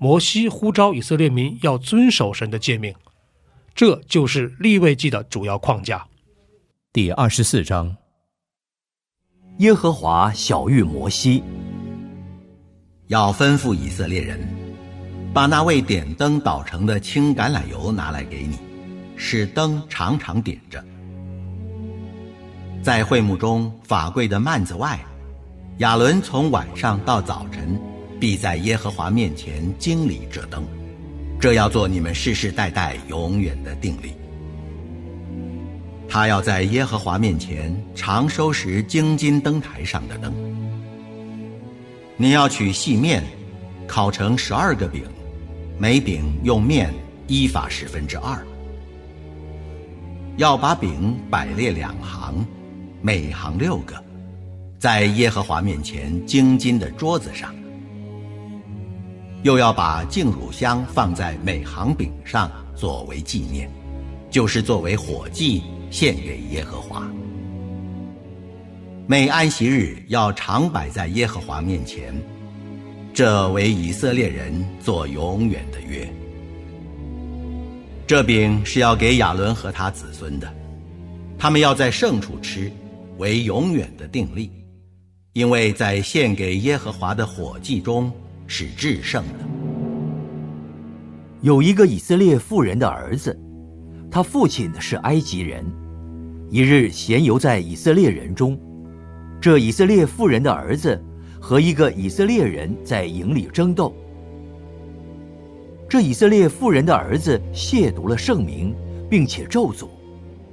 摩西呼召以色列民要遵守神的诫命，这就是立位记的主要框架。第二十四章，耶和华晓谕摩西，要吩咐以色列人，把那位点灯捣成的青橄榄油拿来给你，使灯常常点着。在会幕中法柜的幔子外，亚伦从晚上到早晨。必在耶和华面前经理这灯，这要做你们世世代代永远的定力。他要在耶和华面前常收拾金金灯台上的灯。你要取细面，烤成十二个饼，每饼用面一法十分之二。要把饼摆列两行，每行六个，在耶和华面前金金的桌子上。又要把净乳香放在每行饼上作为纪念，就是作为火祭献给耶和华。每安息日要常摆在耶和华面前，这为以色列人做永远的约。这饼是要给亚伦和他子孙的，他们要在圣处吃，为永远的定力，因为在献给耶和华的火祭中。是制胜的。有一个以色列妇人的儿子，他父亲是埃及人。一日闲游在以色列人中，这以色列妇人的儿子和一个以色列人在营里争斗。这以色列妇人的儿子亵渎了圣名，并且咒诅，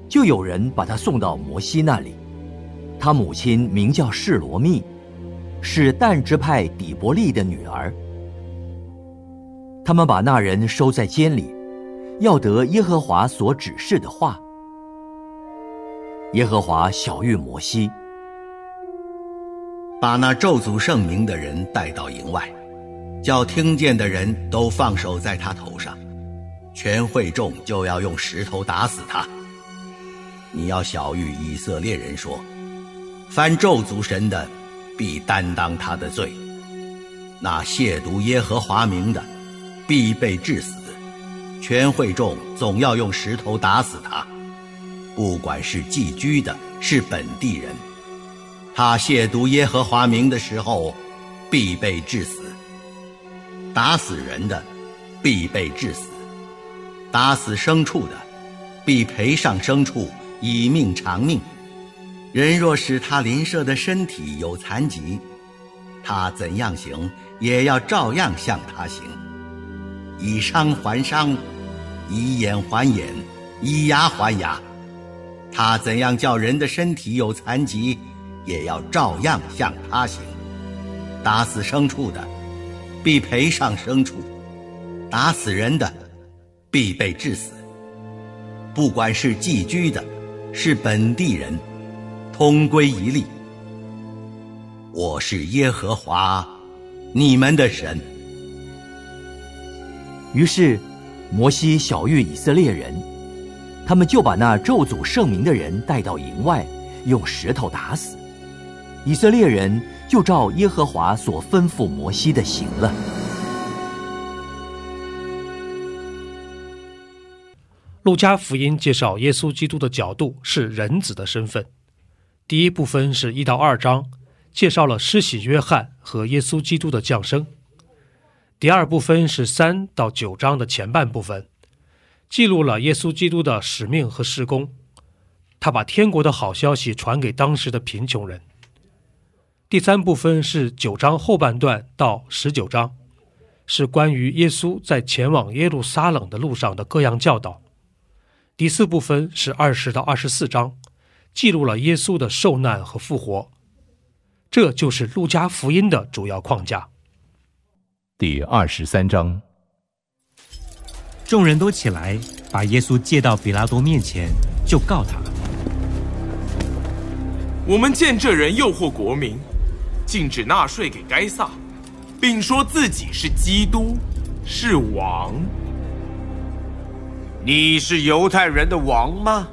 就有人把他送到摩西那里。他母亲名叫示罗密。是但支派底伯利的女儿。他们把那人收在监里，要得耶和华所指示的话。耶和华晓谕摩西，把那咒诅圣名的人带到营外，叫听见的人都放手在他头上，全会众就要用石头打死他。你要晓谕以色列人说：凡咒诅神的。必担当他的罪。那亵渎耶和华名的，必被治死。全会众总要用石头打死他，不管是寄居的，是本地人。他亵渎耶和华名的时候，必被治死。打死人的，必被治死；打死牲畜的，必赔上牲畜，以命偿命。人若使他邻舍的身体有残疾，他怎样行，也要照样向他行。以伤还伤，以眼还眼，以牙还牙。他怎样叫人的身体有残疾，也要照样向他行。打死牲畜的，必赔上牲畜；打死人的，必被致死。不管是寄居的，是本地人。同归一例。我是耶和华，你们的神。于是，摩西晓谕以色列人，他们就把那咒诅圣名的人带到营外，用石头打死。以色列人就照耶和华所吩咐摩西的行了。路加福音介绍耶稣基督的角度是人子的身份。第一部分是一到二章，介绍了施洗约翰和耶稣基督的降生。第二部分是三到九章的前半部分，记录了耶稣基督的使命和施工。他把天国的好消息传给当时的贫穷人。第三部分是九章后半段到十九章，是关于耶稣在前往耶路撒冷的路上的各样教导。第四部分是二十到二十四章，记录了耶稣的受难和复活。这就是路加福音的主要框架。第二十三章，众人都起来，把耶稣接到比拉多面前，就告他。我们见这人诱惑国民，禁止纳税给该撒，并说自己是基督，是王。你是犹太人的王吗？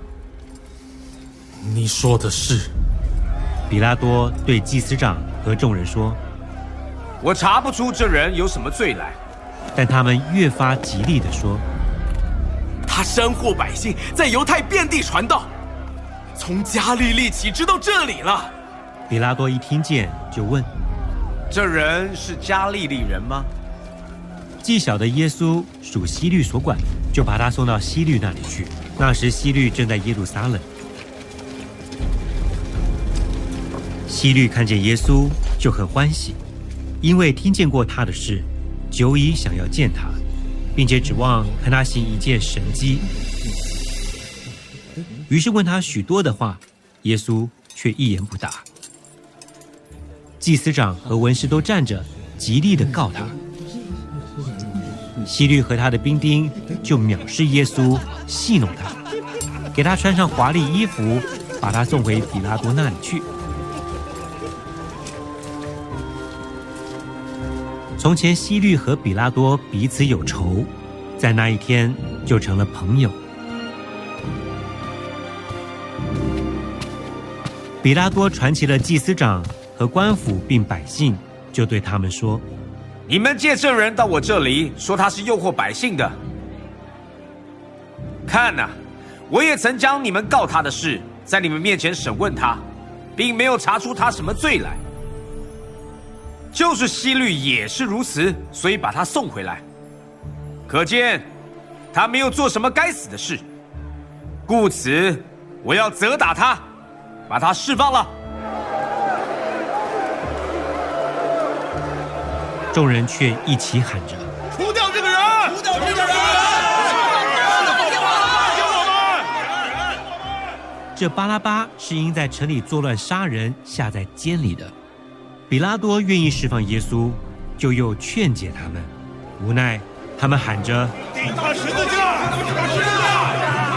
你说的是。比拉多对祭司长和众人说：“我查不出这人有什么罪来。”但他们越发极力的说：“他煽惑百姓，在犹太遍地传道。”从加利利起，直到这里了。比拉多一听见，就问：“这人是加利利人吗？”既晓得耶稣属西律所管，就把他送到西律那里去。那时西律正在耶路撒冷。西律看见耶稣就很欢喜，因为听见过他的事，久已想要见他，并且指望看他行一件神迹。于是问他许多的话，耶稣却一言不答。祭司长和文士都站着，极力的告他。希律和他的兵丁就藐视耶稣，戏弄他，给他穿上华丽衣服，把他送回比拉多那里去。从前希律和比拉多彼此有仇，在那一天就成了朋友。比拉多传齐了祭司长和官府，并百姓，就对他们说：“你们借证人到我这里，说他是诱惑百姓的。看呐，我也曾将你们告他的事，在你们面前审问他，并没有查出他什么罪来。就是希律也是如此，所以把他送回来。可见他没有做什么该死的事，故此我要责打他。”把他释放了。众人却一起喊着：“除掉这个人！除掉这个人！这巴拉巴是因在城里作乱杀人，下在监里的。比拉多愿意释放耶稣，就又劝解他们。无奈他们喊着：“钉他十字架！”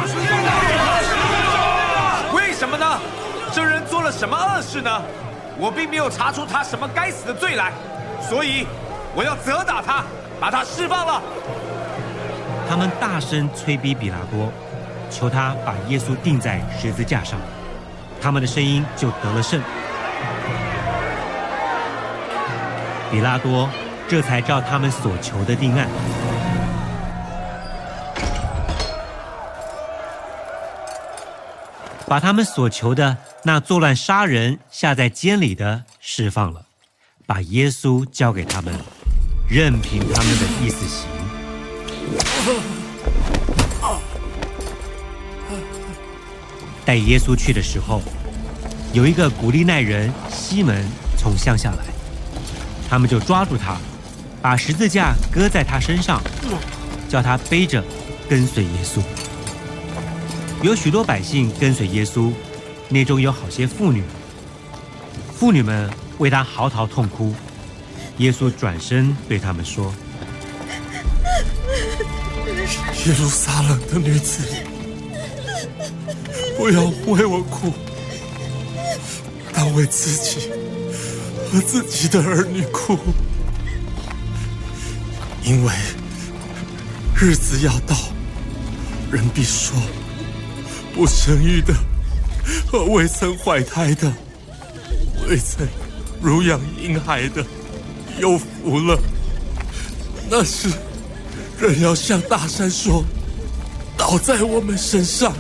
十字架！为什么呢？这人做了什么恶事呢？我并没有查出他什么该死的罪来，所以我要责打他，把他释放了。他们大声催逼比拉多，求他把耶稣钉在十字架上。他们的声音就得了胜。比拉多这才照他们所求的定案。把他们所求的那作乱杀人下在监里的释放了，把耶稣交给他们，任凭他们的意思行。带耶稣去的时候，有一个古利奈人西门从乡下来，他们就抓住他，把十字架搁在他身上，叫他背着跟随耶稣。有许多百姓跟随耶稣，内中有好些妇女。妇女们为他嚎啕痛哭。耶稣转身对他们说：“耶路撒冷的女子，不要为我哭，当为自己和自己的儿女哭，因为日子要到，人必说。”不生育的和未曾怀胎的，未曾乳养婴孩的，有福了。那时，人要向大山说：“倒在我们身上；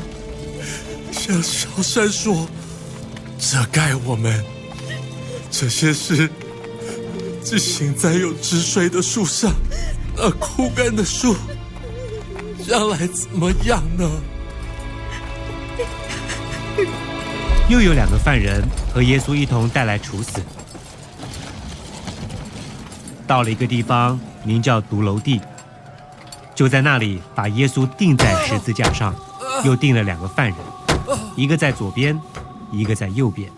向小山说：遮盖我们。”这些事只行在有汁水的树上，那枯干的树，将来怎么样呢？又有两个犯人和耶稣一同带来处死。到了一个地方，名叫独楼地，就在那里把耶稣钉在十字架上，又钉了两个犯人，一个在左边，一个在右边。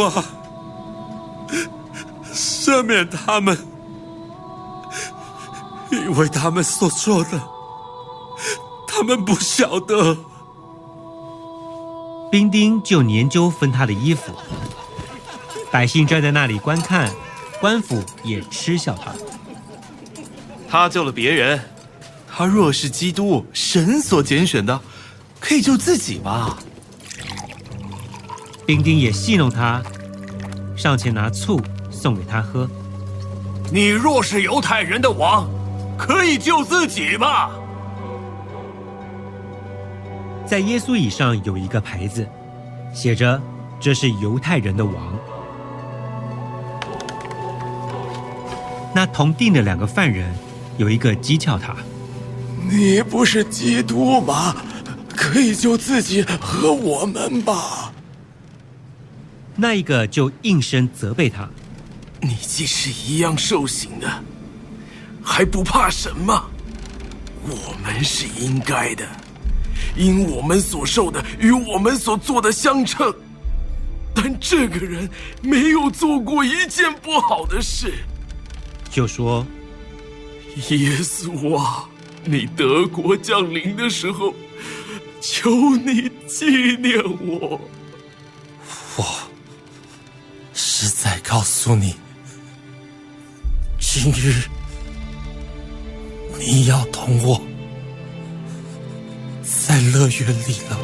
父啊，赦免他们，因为他们所做的，他们不晓得。兵丁就研究分他的衣服，百姓站在那里观看，官府也嗤笑他。他救了别人，他若是基督，神所拣选的，可以救自己吧。兵丁也戏弄他，上前拿醋送给他喝。你若是犹太人的王，可以救自己吧。在耶稣椅上有一个牌子，写着：“这是犹太人的王。”那同定的两个犯人，有一个讥诮他：“你不是基督吗？可以救自己和我们吧。”那一个就应声责备他：“你既是一样受刑的，还不怕什么？我们是应该的。”因我们所受的与我们所做的相称，但这个人没有做过一件不好的事。就说：“耶稣啊，你德国降临的时候，求你纪念我。我是在告诉你，今日你要同我。”在乐园里了。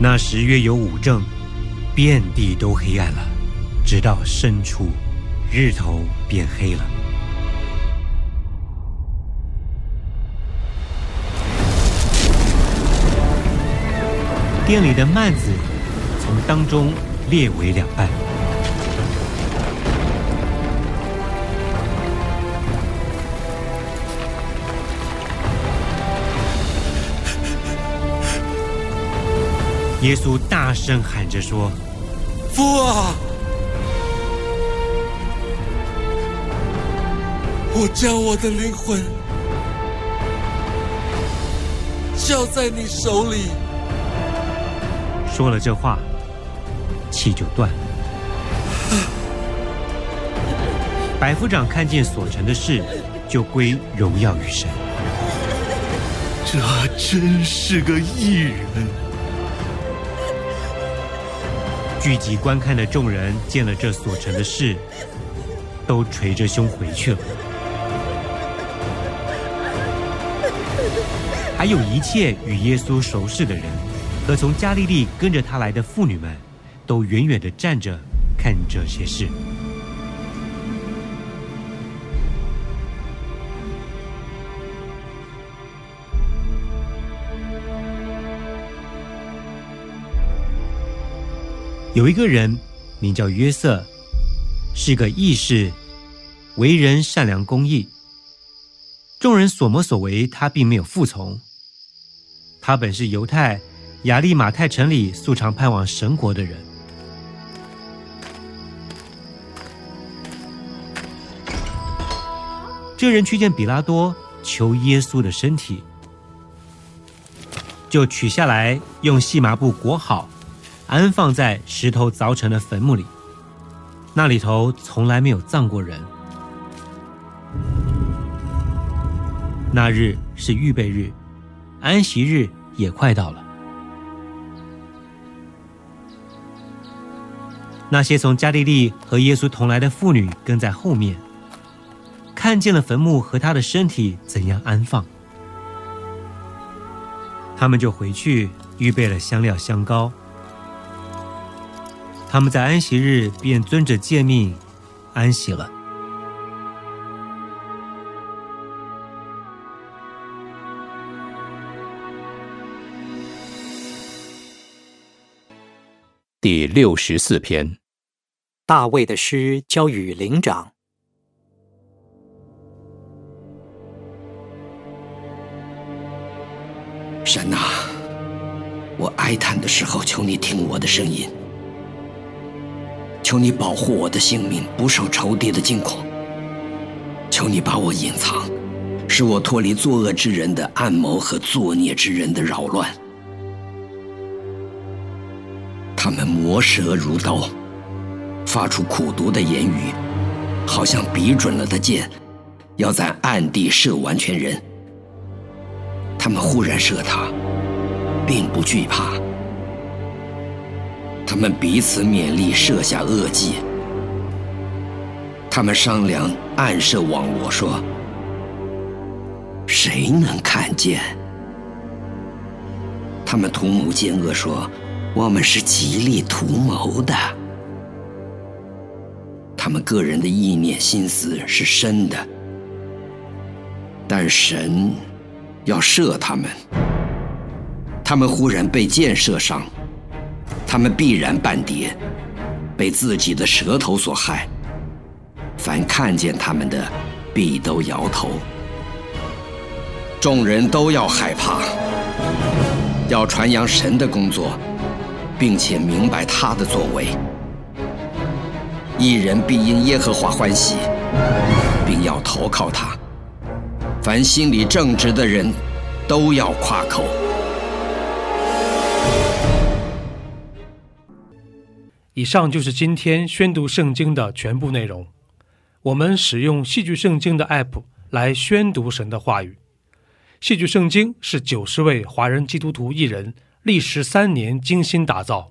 那时约有五正，遍地都黑暗了，直到深处，日头变黑了。店里的幔子从当中裂为两半。耶稣大声喊着说：“父啊，我将我的灵魂交在你手里。”说了这话，气就断了。百夫长看见所成的事，就归荣耀于神。这真是个异人。聚集观看的众人见了这所成的事，都垂着胸回去了。还有一切与耶稣熟识的人和从加利利跟着他来的妇女们，都远远的站着看这些事。有一个人名叫约瑟，是个义士，为人善良公义。众人所谋所为，他并没有服从。他本是犹太亚利马泰城里素常盼望神国的人。这人去见比拉多，求耶稣的身体，就取下来，用细麻布裹好。安放在石头凿成的坟墓里，那里头从来没有葬过人。那日是预备日，安息日也快到了。那些从加利利和耶稣同来的妇女跟在后面，看见了坟墓和他的身体怎样安放，他们就回去预备了香料香膏。他们在安息日便遵着诫命安息了。第六十四篇，大卫的诗交与灵长。神呐，我哀叹的时候，求你听我的声音，求你保护我的性命不受仇敌的惊恐，求你把我隐藏，使我脱离作恶之人的暗谋和作孽之人的扰乱。他们磨舌如刀，发出苦毒的言语，好像比准了的箭，要在暗地射完全人。他们忽然射他，并不惧怕。他们彼此勉励，设下恶计。他们商量，暗设网罗，说：“谁能看见？”他们图谋奸恶，说。我们是极力图谋的，他们个人的意念心思是深的，但神要射他们，他们忽然被箭射伤，他们必然半跌，被自己的舌头所害。凡看见他们的，必都摇头，众人都要害怕，要传扬神的工作。并且明白他的作为，一人必因耶和华欢喜，并要投靠他。凡心里正直的人，都要夸口。以上就是今天宣读圣经的全部内容。我们使用戏剧圣经的 App 来宣读神的话语。戏剧圣经是九十位华人基督徒艺人。历时三年精心打造，